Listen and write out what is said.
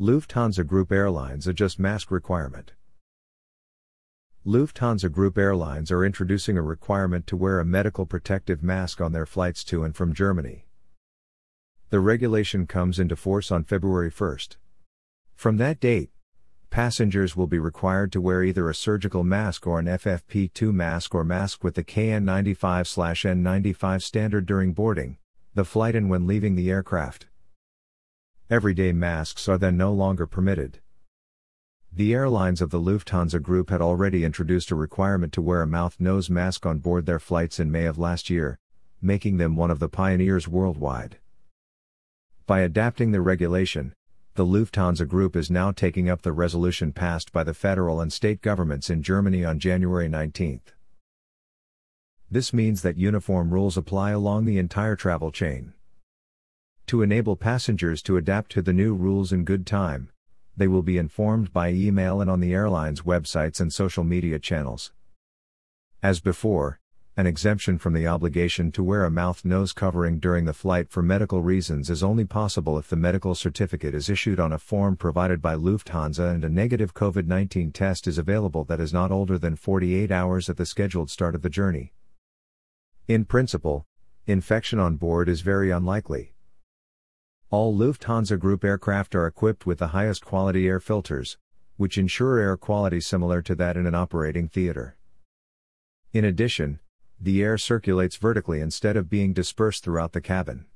Lufthansa Group Airlines adjust mask requirement. Lufthansa Group Airlines are introducing a requirement to wear a medical protective mask on their flights to and from Germany. The regulation comes into force on February 1st. From that date, passengers will be required to wear either a surgical mask or an FFP2 mask or mask with the KN95/N95 standard during boarding, the flight and when leaving the aircraft. Everyday masks are then no longer permitted. The airlines of the Lufthansa Group had already introduced a requirement to wear a mouth nose mask on board their flights in May of last year, making them one of the pioneers worldwide. By adapting the regulation, the Lufthansa Group is now taking up the resolution passed by the federal and state governments in Germany on January 19. This means that uniform rules apply along the entire travel chain. To enable passengers to adapt to the new rules in good time, they will be informed by email and on the airline's websites and social media channels. As before, an exemption from the obligation to wear a mouth nose covering during the flight for medical reasons is only possible if the medical certificate is issued on a form provided by Lufthansa and a negative COVID 19 test is available that is not older than 48 hours at the scheduled start of the journey. In principle, infection on board is very unlikely. All Lufthansa Group aircraft are equipped with the highest quality air filters, which ensure air quality similar to that in an operating theater. In addition, the air circulates vertically instead of being dispersed throughout the cabin.